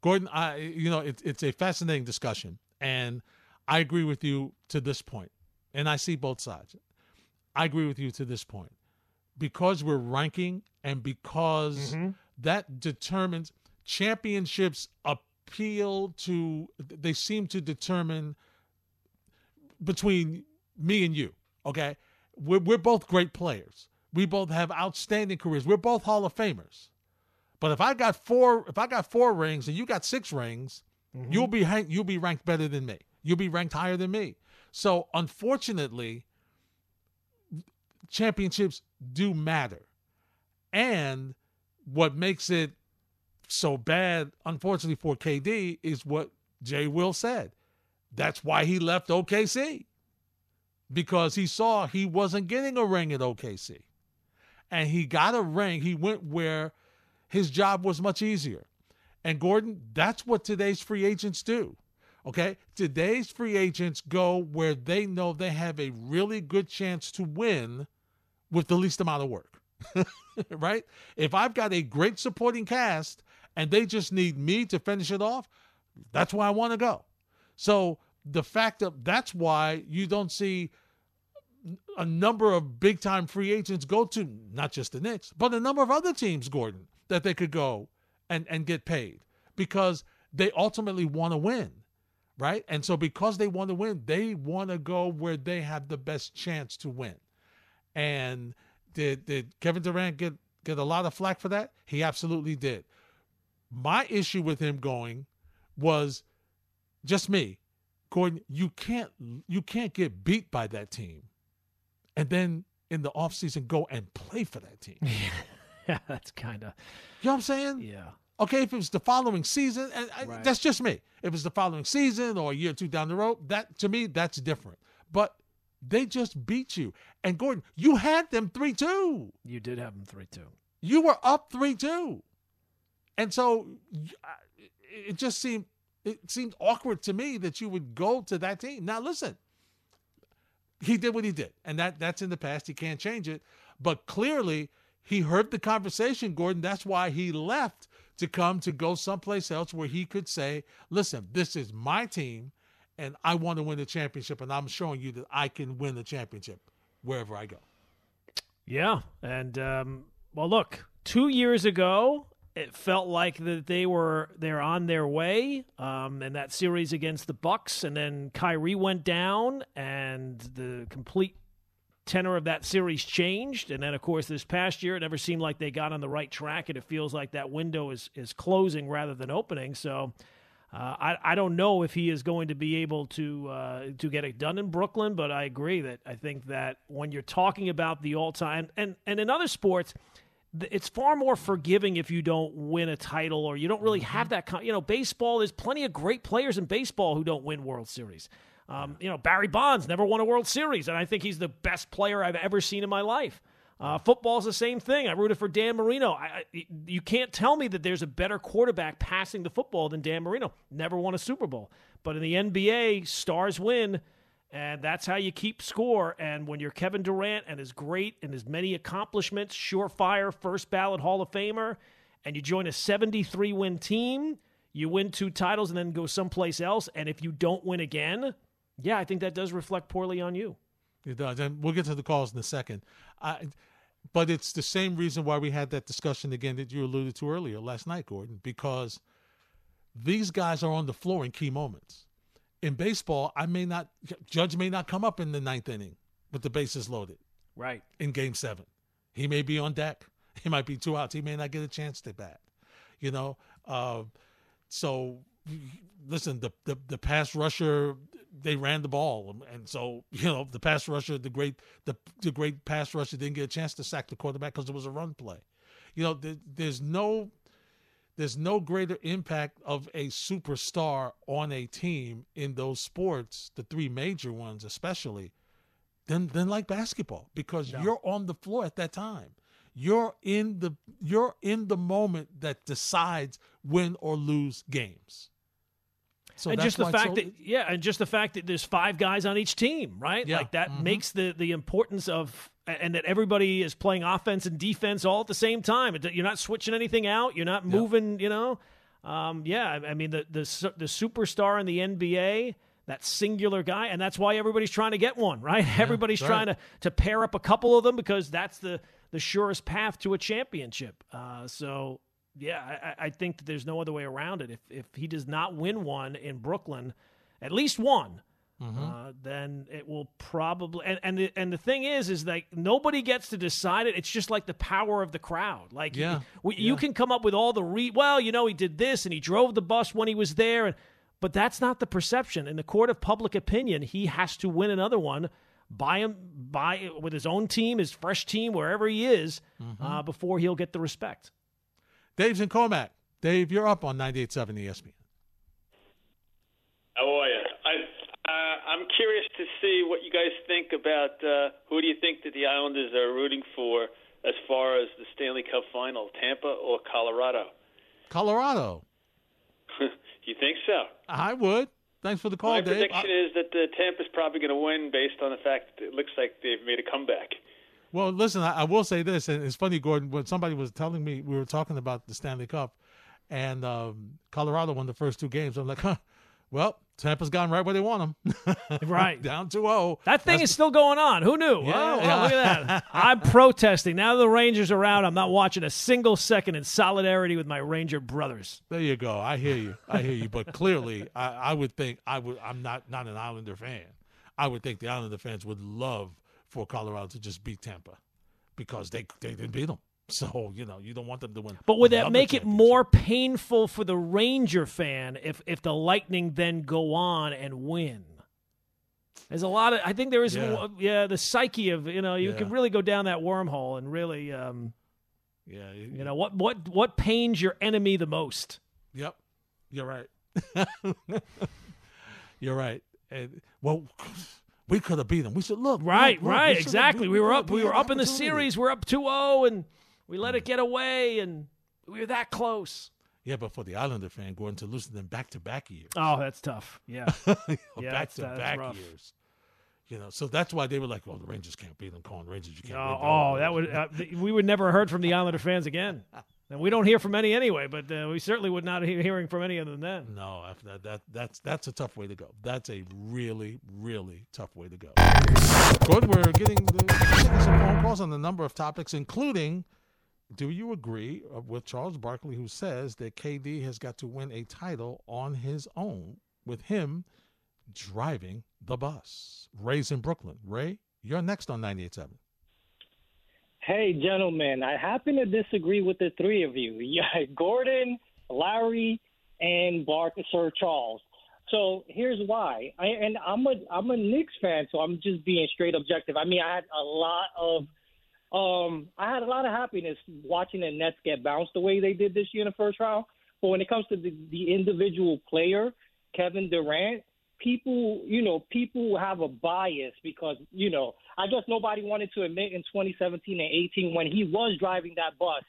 Gordon, I you know it, it's a fascinating discussion, and I agree with you to this point, and I see both sides. I agree with you to this point because we're ranking and because Mm-hmm. That determines championships appeal to they seem to determine between me and you okay? We're, we're both great players. We both have outstanding careers. We're both hall of famers. But if i got four if i got four rings and you got six rings mm-hmm. you'll be you'll be ranked better than me. You'll be ranked higher than me. So unfortunately championships do matter. And what makes it so bad, unfortunately for KD, is what Jay Will said. That's why he left OKC. Because he saw he wasn't getting a ring at OKC. And he got a ring. He went where his job was much easier. And Gordon, that's what today's free agents do. Okay? Today's free agents go where they know they have a really good chance to win with the least amount of work. right? If I've got a great supporting cast and they just need me to finish it off, that's where I want to go. So the fact of that's why you don't see a number of big time free agents go to not just the Knicks, but a number of other teams, Gordon, that they could go and, and get paid because they ultimately want to win. Right. And so because they want to win, they want to go where they have the best chance to win. And did did Kevin Durant get get a lot of flack for that? He absolutely did. My issue with him going was just me. Gordon, you can't you can't get beat by that team and then in the offseason go and play for that team. yeah, that's kind of. You know what I'm saying? Yeah. Okay, if it was the following season, and I, Right. that's just me. If it was the following season or a year or two down the road, that to me that's different. But they just beat you, and Gordon, you had them three two. You did have them three two. You were up three two, and so uh, it just seemed it seemed awkward to me that you would go to that team. Now listen, he did what he did, and that that's in the past. He can't change it. But clearly, he heard the conversation, Gordon. That's why he left to come to go someplace else where he could say, "Listen, this is my team, and I want to win the championship, and I'm showing you that I can win the championship wherever I go." Yeah, and um, well, look, two years ago, it felt like that they were they're on their way, um, and that series against the Bucks, and then Kyrie went down, and the complete tenor of that series changed, and then of course this past year, it never seemed like they got on the right track, and it feels like that window is is closing rather than opening. So. Uh, I, I don't know if he is going to be able to uh, to get it done in Brooklyn, but I agree that I think that when you're talking about the all time and and in other sports, it's far more forgiving if you don't win a title or you don't really have that. Con- you know, baseball. There's plenty of great players in baseball who don't win World Series. Um, you know, Barry Bonds never won a World Series, and I think he's the best player I've ever seen in my life. Uh, football's the same thing. I rooted for Dan Marino. I, I, you can't tell me that there's a better quarterback passing the football than Dan Marino. Never won a Super Bowl. But in the NBA, stars win, and that's how you keep score. And when you're Kevin Durant and as great and as many accomplishments, surefire first ballot Hall of Famer, and you join a 73 win team, you win two titles and then go someplace else. And if you don't win again, yeah, I think that does reflect poorly on you. It does, and we'll get to the calls in a second. I, but it's the same reason why we had that discussion again that you alluded to earlier last night, Gordon, because these guys are on the floor in key moments. In baseball, I may not Judge may not come up in the ninth inning with the bases loaded. Right. In game seven. He may be on deck. He might be two outs. He may not get a chance to bat. You know? Uh, so listen, the, the the pass rusher they ran the ball, um, and so you know the pass rusher, the great the the great pass rusher didn't get a chance to sack the quarterback because it was a run play. You know, there, there's no there's no greater impact of a superstar on a team in those sports, the three major ones especially, than than like basketball because you're on the floor at that time. you're in the you're in the moment that decides win or lose games. So and just the fact so- that yeah, and just the fact that there's five guys on each team, right? Yeah. Like that Mhm. makes the the importance of and that everybody is playing offense and defense all at the same time. You're not switching anything out. You're not moving. You know, um, yeah. I mean the the the superstar in the NBA. That singular guy, and that's why everybody's trying to get one, right? everybody's right. trying to, to pair up a couple of them because that's the, the surest path to a championship. Uh, so, yeah, I, I think that there's no other way around it. If if he does not win one in Brooklyn, at least one, uh, then it will probably. And and the, and the thing is, is like nobody gets to decide it. It's just like the power of the crowd. Like Yeah, we, you can come up with all the re. Well, you know, he did this and he drove the bus when he was there, and but that's not the perception. In the court of public opinion, he has to win another one by him by with his own team, his fresh team, wherever he is, uh, before he'll get the respect. Dave's in Commack. Dave, you're up on 98.7 ESPN. How are you? I, uh, I'm curious to see what you guys think about uh, who do you think that the Islanders are rooting for as far as the Stanley Cup Final, Tampa or Colorado? Colorado. you think so? I would. Thanks for the call, My Dave. My prediction is that uh, Tampa's probably going to win based on the fact that it looks like they've made a comeback. Well, listen, I, I will say this, and it's funny, Gordon, when somebody was telling me we were talking about the Stanley Cup, and um, Colorado won the first two games. I'm like, huh, well, Tampa's gone right where they want them. Right. Down 2 0. That thing is still going on. Who knew? Yeah, oh, well, look at that. I'm protesting. Now the Rangers are out. I'm not watching a single second in solidarity with my Ranger brothers. There you go. I hear you. I hear you. But clearly, I, I would think I would. I'm not not an Islander fan. I would think the Islander fans would love for Colorado to just beat Tampa because they they didn't beat them. So you know you don't want them to win. But would that make it more painful for the Ranger fan if if the Lightning then go on and win? There's a lot of I think there is Yeah. yeah, the psyche of you know you Yeah. can really go down that wormhole and really um Yeah. it- you know what what what pains your enemy the most. Yep, you're right. you're right. And well, we could have beat them. We said, look, Right, look, right, we exactly. We, were up we were up in the series, we're up 2-0 and we let it get away and we were that close. Yeah, but for the Islander fan, going to lose them back to back years. Oh, that's tough. Yeah. Yeah, back to back years. You know, so that's why they were like, "Well, the Rangers can't beat them." Calling Rangers, you can't. Oh, beat them. oh, that would uh, we would never heard from the Islander fans again. And we don't hear from any anyway, but uh, we certainly would not be hearing from any of them then. No, that, that that's that's a tough way to go. That's a really, really tough way to go. Good. We're getting, the, getting some phone calls on the number of topics, including. Do you agree uh, with Charles Barkley, who says that KD has got to win a title on his own with him driving the bus? Ray's in Brooklyn. Ray, you're next on 98.7. Hey, gentlemen, I happen to disagree with the three of you. Yeah, Gordon, Larry, and Bart, Sir Charles. So here's why. I, and I'm a I'm a Knicks fan, so I'm just being straight objective. I mean, I had a lot of um I had a lot of happiness watching the Nets get bounced the way they did this year in the first round. But when it comes to the, the individual player, Kevin Durant, people, you know, people have a bias because, you know, I guess nobody wanted to admit in 2017 and 18 when he was driving that bus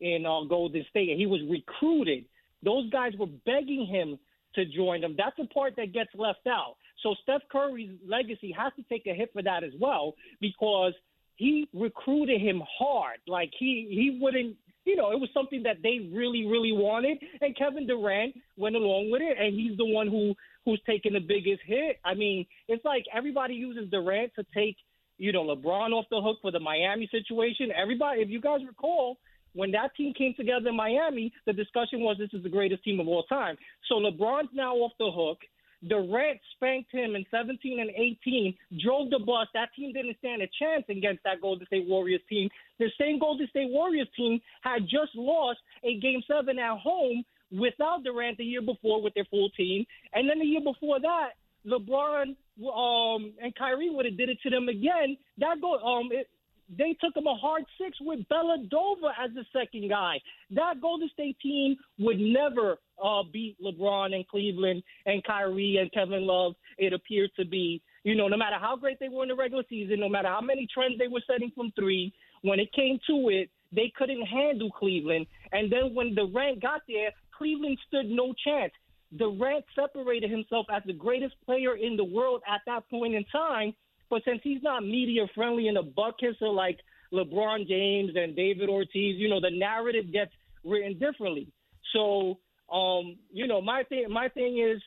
in uh, Golden State and he was recruited. Those guys were begging him to join them. That's the part that gets left out. So Steph Curry's legacy has to take a hit for that as well because he recruited him hard. Like he he wouldn't you know, it was something that they really, really wanted, and Kevin Durant went along with it, and he's the one who who's taking the biggest hit. I mean, it's like everybody uses Durant to take, you know, LeBron off the hook for the Miami situation. Everybody, if you guys recall, when that team came together in Miami, the discussion was this is the greatest team of all time. So LeBron's now off the hook. Durant spanked him in 17 and 18, drove the bus. That team didn't stand a chance against that Golden State Warriors team. The same Golden State Warriors team had just lost a game seven at home without Durant the year before with their full team. And then the year before that, LeBron um, and Kyrie would have did it to them again. That go um, it, they took him a hard six with Dellavedova as the second guy. That Golden State team would never uh, beat LeBron and Cleveland and Kyrie and Kevin Love. It appeared to be, you know, no matter how great they were in the regular season, no matter how many trends they were setting from three, when it came to it, they couldn't handle Cleveland. And then when Durant got there, Cleveland stood no chance. Durant separated himself as the greatest player in the world at that point in time. But since he's not media friendly and a buck kisser like LeBron James and David Ortiz, you know, the narrative gets written differently. So, um, you know, my thing, my thing is,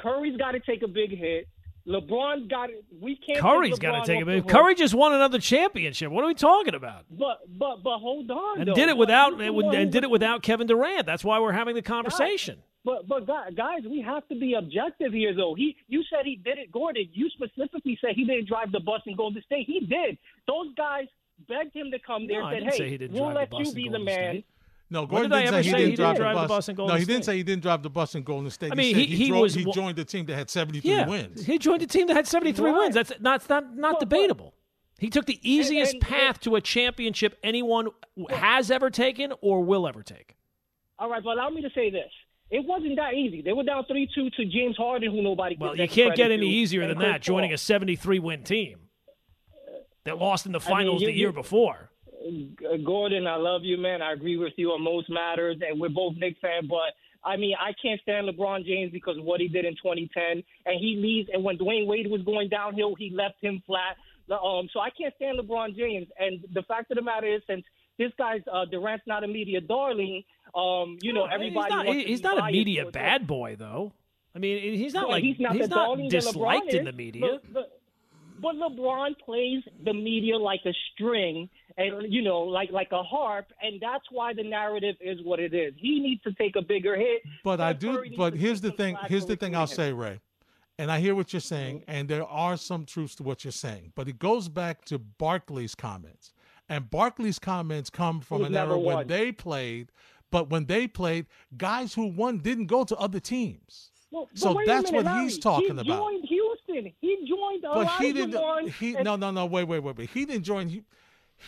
Curry's got to take a big hit. LeBron's got it. We can't. Curry's got to take a big. Hit. Curry just won another championship. What are we talking about? But but but hold on. And though. did it without and, and did it without Kevin Durant. That's why we're having the conversation. But but guys, we have to be objective here, though. He you said he did it, Gordon. You specifically said he didn't drive the bus and Golden State. He did. Those guys begged him to come there. No, I said, didn't "Hey, say he didn't we'll drive the let bus you be the man." State. No, Gordon did didn't say he didn't he drive didn't the drive the bus. bus in Golden no, he didn't State? say he didn't drive the bus in Golden State. I mean, he, said he- he drove- was he joined the team that had 73 Yeah, wins. he joined a team that had 73 Right. wins. That's not that's not not debatable. He took the easiest and- path to a championship anyone has ever taken or will ever take. All right, but allow me to say this. It wasn't that easy. They were down three two to James Harden, who nobody. Well, you can't get any easier than that. Joining a 73 win team that lost in the I mean, finals you- the year you- before. Gordon, I love you, man. I agree with you on most matters, and we're both Knicks fans. But I mean, I can't stand LeBron James because of what he did in 2010, and he leaves. And when Dwyane Wade was going downhill, he left him flat. Um, so I can't stand LeBron James. And the fact of the matter is, since this guy's uh, Durant's not a media darling, um, you know, everybody. he's not, wants he's be not a media towards bad boy though. I mean, he's not Well, like he's not, the darling that disliked LeBron in the media. But, but, but LeBron plays the media like a string, and you know, like like a harp, and that's why the narrative is what it is. He needs to take a bigger hit. But I do. But here's the thing. Here's the thing. I'll say, Ray, and I hear what you're saying, and there are some truths to what you're saying. But it goes back to Barkley's comments, and Barkley's comments come from Who's an never era when they played. But when they played, guys who won didn't go to other teams. Well, So that's minute, what Larry. he's talking he about. He joined Houston. He joined But he didn't. Wan, He and- no no no wait wait wait wait. He didn't join. He,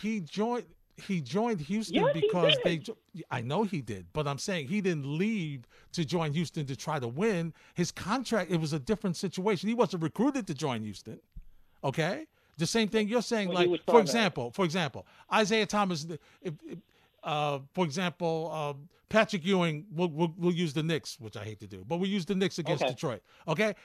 he joined. He joined Houston Yes, because they. I know he did, but I'm saying he didn't leave to join Houston to try to win. His contract. It was a different situation. He wasn't recruited to join Houston. Okay. The same thing you're saying. Well, like for trying to- example, for example, Isiah Thomas. If, if, uh, for example, uh, Patrick Ewing. We'll, we'll we'll use the Knicks, which I hate to do, but we'll use the Knicks against Okay. Detroit. Okay.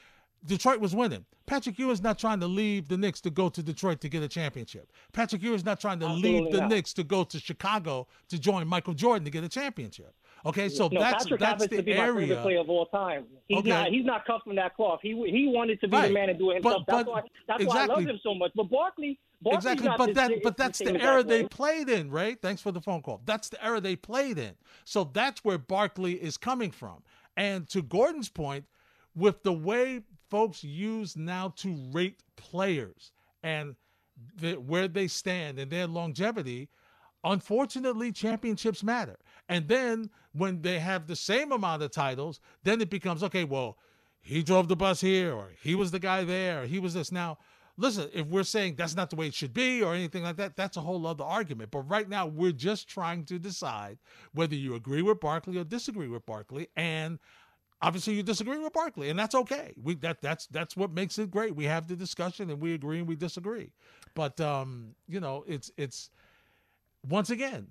Detroit was winning. Patrick Ewing's not trying to leave the Knicks to go to Detroit to get a championship. Patrick Ewing's not trying to Absolutely leave the not. Knicks to go to Chicago to join Michael Jordan to get a championship. Okay, so no, that's Patrick that's happens the to be my favorite area. player of all time. He's Okay. not he's not cut from that cloth. He he wanted to be Right. the man and do it But- himself. that's but- why that's why I love him so much. But Barkley, Barkley's Exactly, but that but that's the era that they played in, right? Thanks for the phone call. That's the era they played in. So that's where Barkley is coming from. And to Gordon's point, with the way folks use now to rate players and the, where they stand and their longevity, unfortunately, championships matter. And then when they have the same amount of titles, then it becomes okay. Well, he drove the bus here, or he was the guy there, or he was this. Now, listen, if we're saying that's not the way it should be, or anything like that, that's a whole other argument. But right now, we're just trying to decide whether you agree with Barkley or disagree with Barkley, and obviously you disagree with Barkley, and that's okay. We that that's that's what makes it great. We have the discussion, and we agree and we disagree. But um, you know, it's it's once again,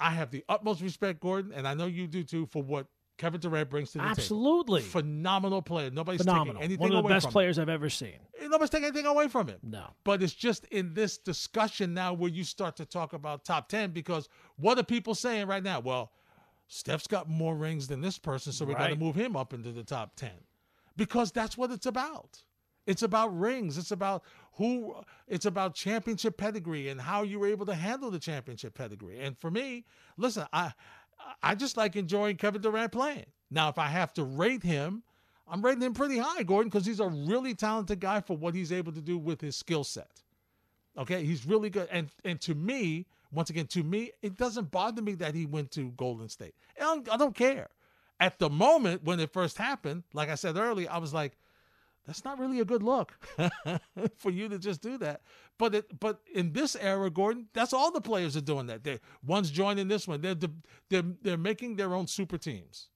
I have the utmost respect, Gordon, and I know you do too, for what Kevin Durant brings to the Absolutely. table. Phenomenal player. Nobody's Phenomenal. taking anything One of the away best from him. players I've ever seen. Eh, nobody's taking anything away from him. No. But it's just in this discussion now where you start to talk about top 10 because what are people saying right now? Well, Steph's got more rings than this person, so we got to move him up into the top 10. Because that's what it's about. It's about rings. It's about who it's about championship pedigree and how you were able to handle the championship pedigree. And for me, listen, I I just like enjoying Kevin Durant playing. Now, if I have to rate him, I'm rating him pretty high, Gordon, because he's a really talented guy for what he's able to do with his skill set. Okay, he's really good. And and to me, once again, to me, it doesn't bother me that he went to Golden State. I don't, I don't care. At the moment when it first happened, like I said earlier, I was like, that's not really a good look for you to just do that. But it, but in this era, Gordon, that's all the players are doing that. They one's joining this one. They're they're they're making their own super teams.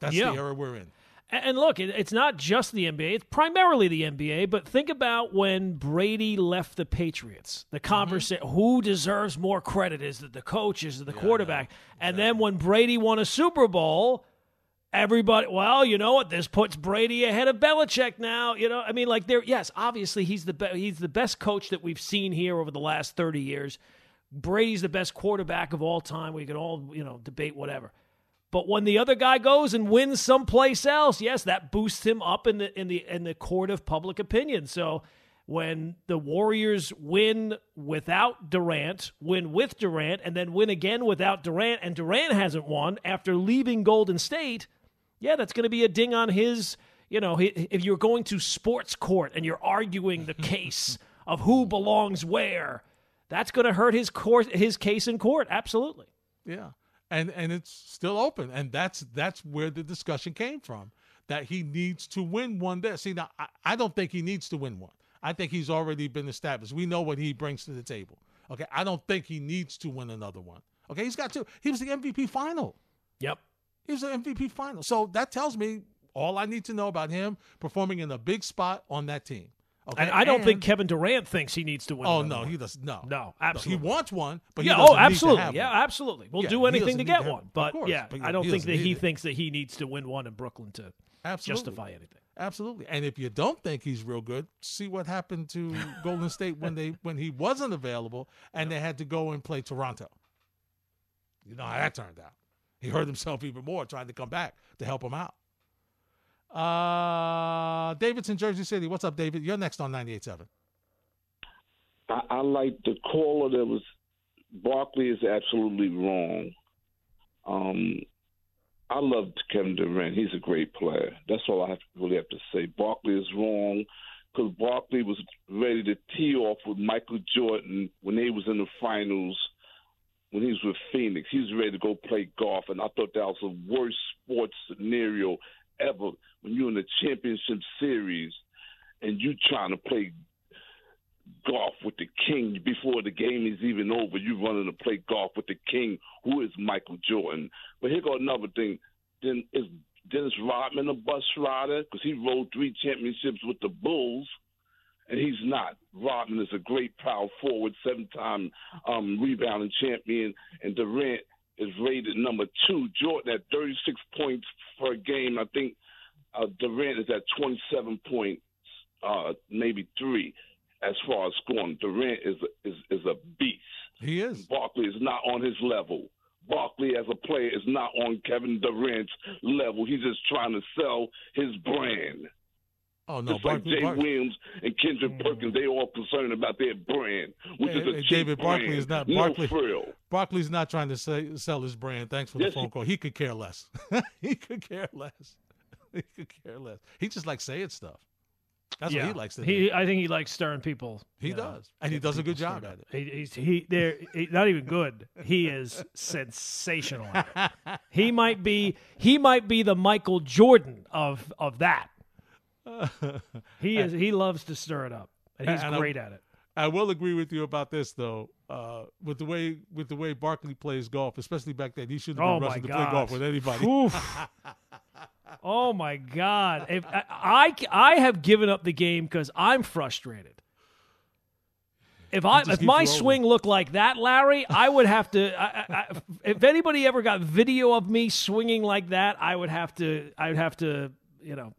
That's Yeah. the era we're in. And look, it's not just the NBA; it's primarily the NBA. But think about when Brady left the Patriots. The mm-hmm. conversation: who deserves more credit? Is it the coach? Is it the quarterback? And then when Brady won a Super Bowl, everybody, well, you know what? This puts Brady ahead of Belichick now. You know, I mean, like there. Yes, obviously he's the be- he's the best coach that we've seen here over the last thirty years. Brady's the best quarterback of all time. We can all you know debate whatever. But when the other guy goes and wins someplace else, yes, that boosts him up in the in the in the court of public opinion. So when the Warriors win without Durant, win with Durant, and then win again without Durant, and Durant hasn't won after leaving Golden State, yeah, that's going to be a ding on his. You know, if you're going to sports court and you're arguing the case of who belongs where, that's going to hurt his court, his case in court. Absolutely. Yeah, and and it's still open, and that's that's where the discussion came from. That he needs to win one day. See, now I, I don't think he needs to win one. I think he's already been established. We know what he brings to the table. Okay, I don't think he needs to win another one. Okay, he's got two. He was the MVP final. Yep. He was the MVP final. So that tells me all I need to know about him performing in a big spot on that team. Okay, And I don't think Kevin Durant thinks he needs to win. Oh no, one. he does no. No, absolutely. he wants one, but yeah, he oh, doesn't need to absolutely. have yeah, absolutely. We'll Yeah, do anything to get have one. But course, yeah, but I don't think that he it. thinks that he needs to win one in Brooklyn to Absolutely. justify anything. Absolutely. And if you don't think he's real good, see what happened to Golden State when they when he wasn't available and they had to go and play Toronto. You know how that turned out. He hurt himself even more trying to come back to help him out. Uh David's in Jersey City. What's up, David? You're next on 98.7. I, I like the caller that was Barkley is absolutely wrong. Um, I love Kevin Durant. He's a great player. That's all I have really have to say. Barkley is wrong because Barkley was ready to tee off with Michael Jordan when they was in the finals. When he was with Phoenix, he was ready to go play golf, and I thought that was the worst sports scenario ever. When you're in the championship series and you're trying to play golf with the king before the game is even over. you're running to play golf with the king, who is Michael Jordan. But here go another thing. Then is Dennis Rodman a bus rider because he rode three championships with the Bulls, and he's not. Rodman is a great power forward, seven-time um, rebounding champion, and Durant is rated number two. Jordan at 36 points per game. I think uh, Durant is at 27 points, uh, maybe three as far as scoring. Durant is is is a beast. He is. Barkley is not on his level. Barkley as a player is not on Kevin Durant's level. He's just trying to sell his brand. Oh no, just like Jay Bar- Williams and Kendrick Perkins, they all concerned about their brand, which Hey, is a hey, cheap David brand. Barkley is not no Barkley. frill. Barkley's not trying to say, sell his brand. Thanks for the phone call. He could care less. he could care less. He could care less. He just likes saying stuff. That's yeah. what he likes to He, do. I think he likes stirring people. He you know, does, and he does a good job at it. He, he's he there. He, not even good. He is sensational. at it. he might be. He might be the Michael Jordan of of that. He is. He loves to stir it up, and he's And I- great at it. I will agree with you about this though. Uh, with the way with the way Barkley plays golf, especially back then, he shouldn't Oh be my rushing to play golf with anybody. Oh my God! If I, I I have given up the game because I'm frustrated. If I if my rolling. swing looked like that, Larry, I would have to. I, I, I, if anybody ever got video of me swinging like that, I would have to. I would have to. You know,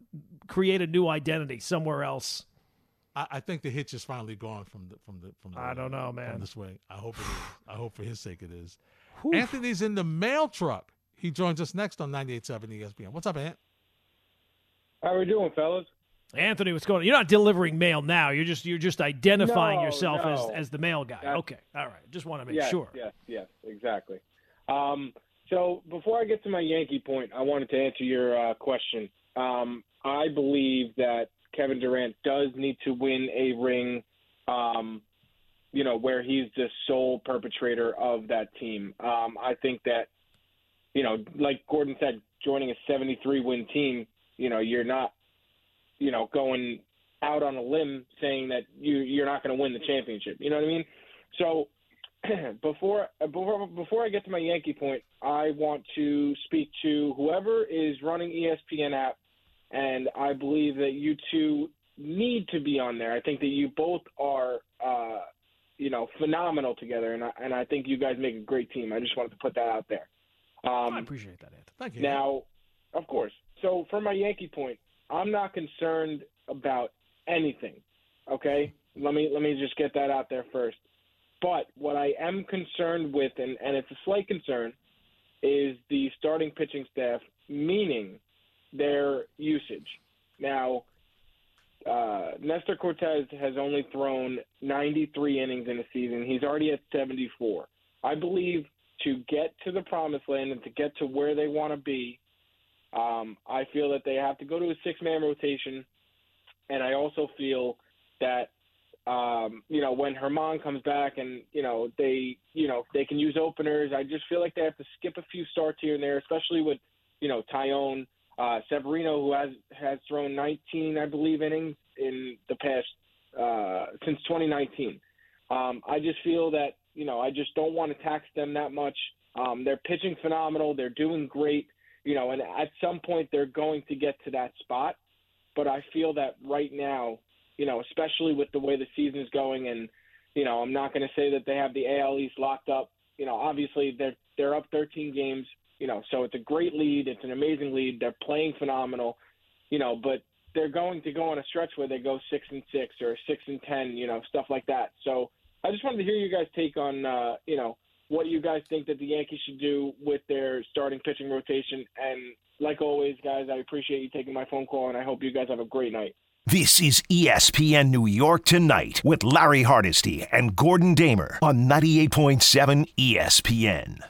create a new identity somewhere else. I, I think the hitch is finally gone from the from the from the. I don't know, man. From the swing. I hope it is. I hope for his sake it is. Anthony's in the mail truck. He joins us next on 98.7 ESPN. What's up, Ant? How are we doing, fellas? Anthony, what's going on? You're not delivering mail now. You're just you're just identifying No, yourself no. as as the mail guy. That's- okay, all right. Just want to make yes, sure. Yes, yes, exactly. Um, so before I get to my Yankee point, I wanted to answer your uh, question. Um, I believe that Kevin Durant does need to win a ring. Um, you know, where he's the sole perpetrator of that team. Um, I think that, you know, like Gordon said, joining a 73 win team, you know, you're not, you know, going out on a limb saying that you you're not going to win the championship. You know what I mean? So before before before I get to my Yankee point, I want to speak to whoever is running ESPN app and I believe that you two need to be on there. I think that you both are, uh, you know, phenomenal together, and I, and I think you guys make a great team. I just wanted to put that out there. Um, I appreciate that, Anthony. Thank you. now, of course. So for my Yankee point, I'm not concerned about anything. Okay, let me let me just get that out there first. But what I am concerned with, and, and it's a slight concern, is the starting pitching staff, meaning their usage. Now, uh, Nestor Cortes has only thrown 93 innings in a season. He's already at 74. I believe to get to the promised land and to get to where they want to be, um, I feel that they have to go to a six man rotation. And I also feel that um, you know, when Germán comes back and, you know, they, you know, they can use openers. I just feel like they have to skip a few starts here and there, especially with, you know, Taillon, uh, Severino, who has, has thrown 19, I believe, innings in the past, uh, since 2019. Um, I just feel that, you know, I just don't want to tax them that much. Um, they're pitching phenomenal. They're doing great, you know, and at some point they're going to get to that spot. But I feel that right now, you know, especially with the way the season is going. And, you know, I'm not going to say that they have the AL East locked up. You know, obviously they're they're up 13 games. You know, so it's a great lead. It's an amazing lead. They're playing phenomenal. You know, but they're going to go on a stretch where they go six and six or six and ten. You know, stuff like that. So I just wanted to hear you guys take on, uh, you know, what you guys think that the Yankees should do with their starting pitching rotation. And like always, guys, I appreciate you taking my phone call, and I hope you guys have a great night. This is ESPN New York Tonight with Larry Hardesty and Gordon Damer on 98.7 ESPN.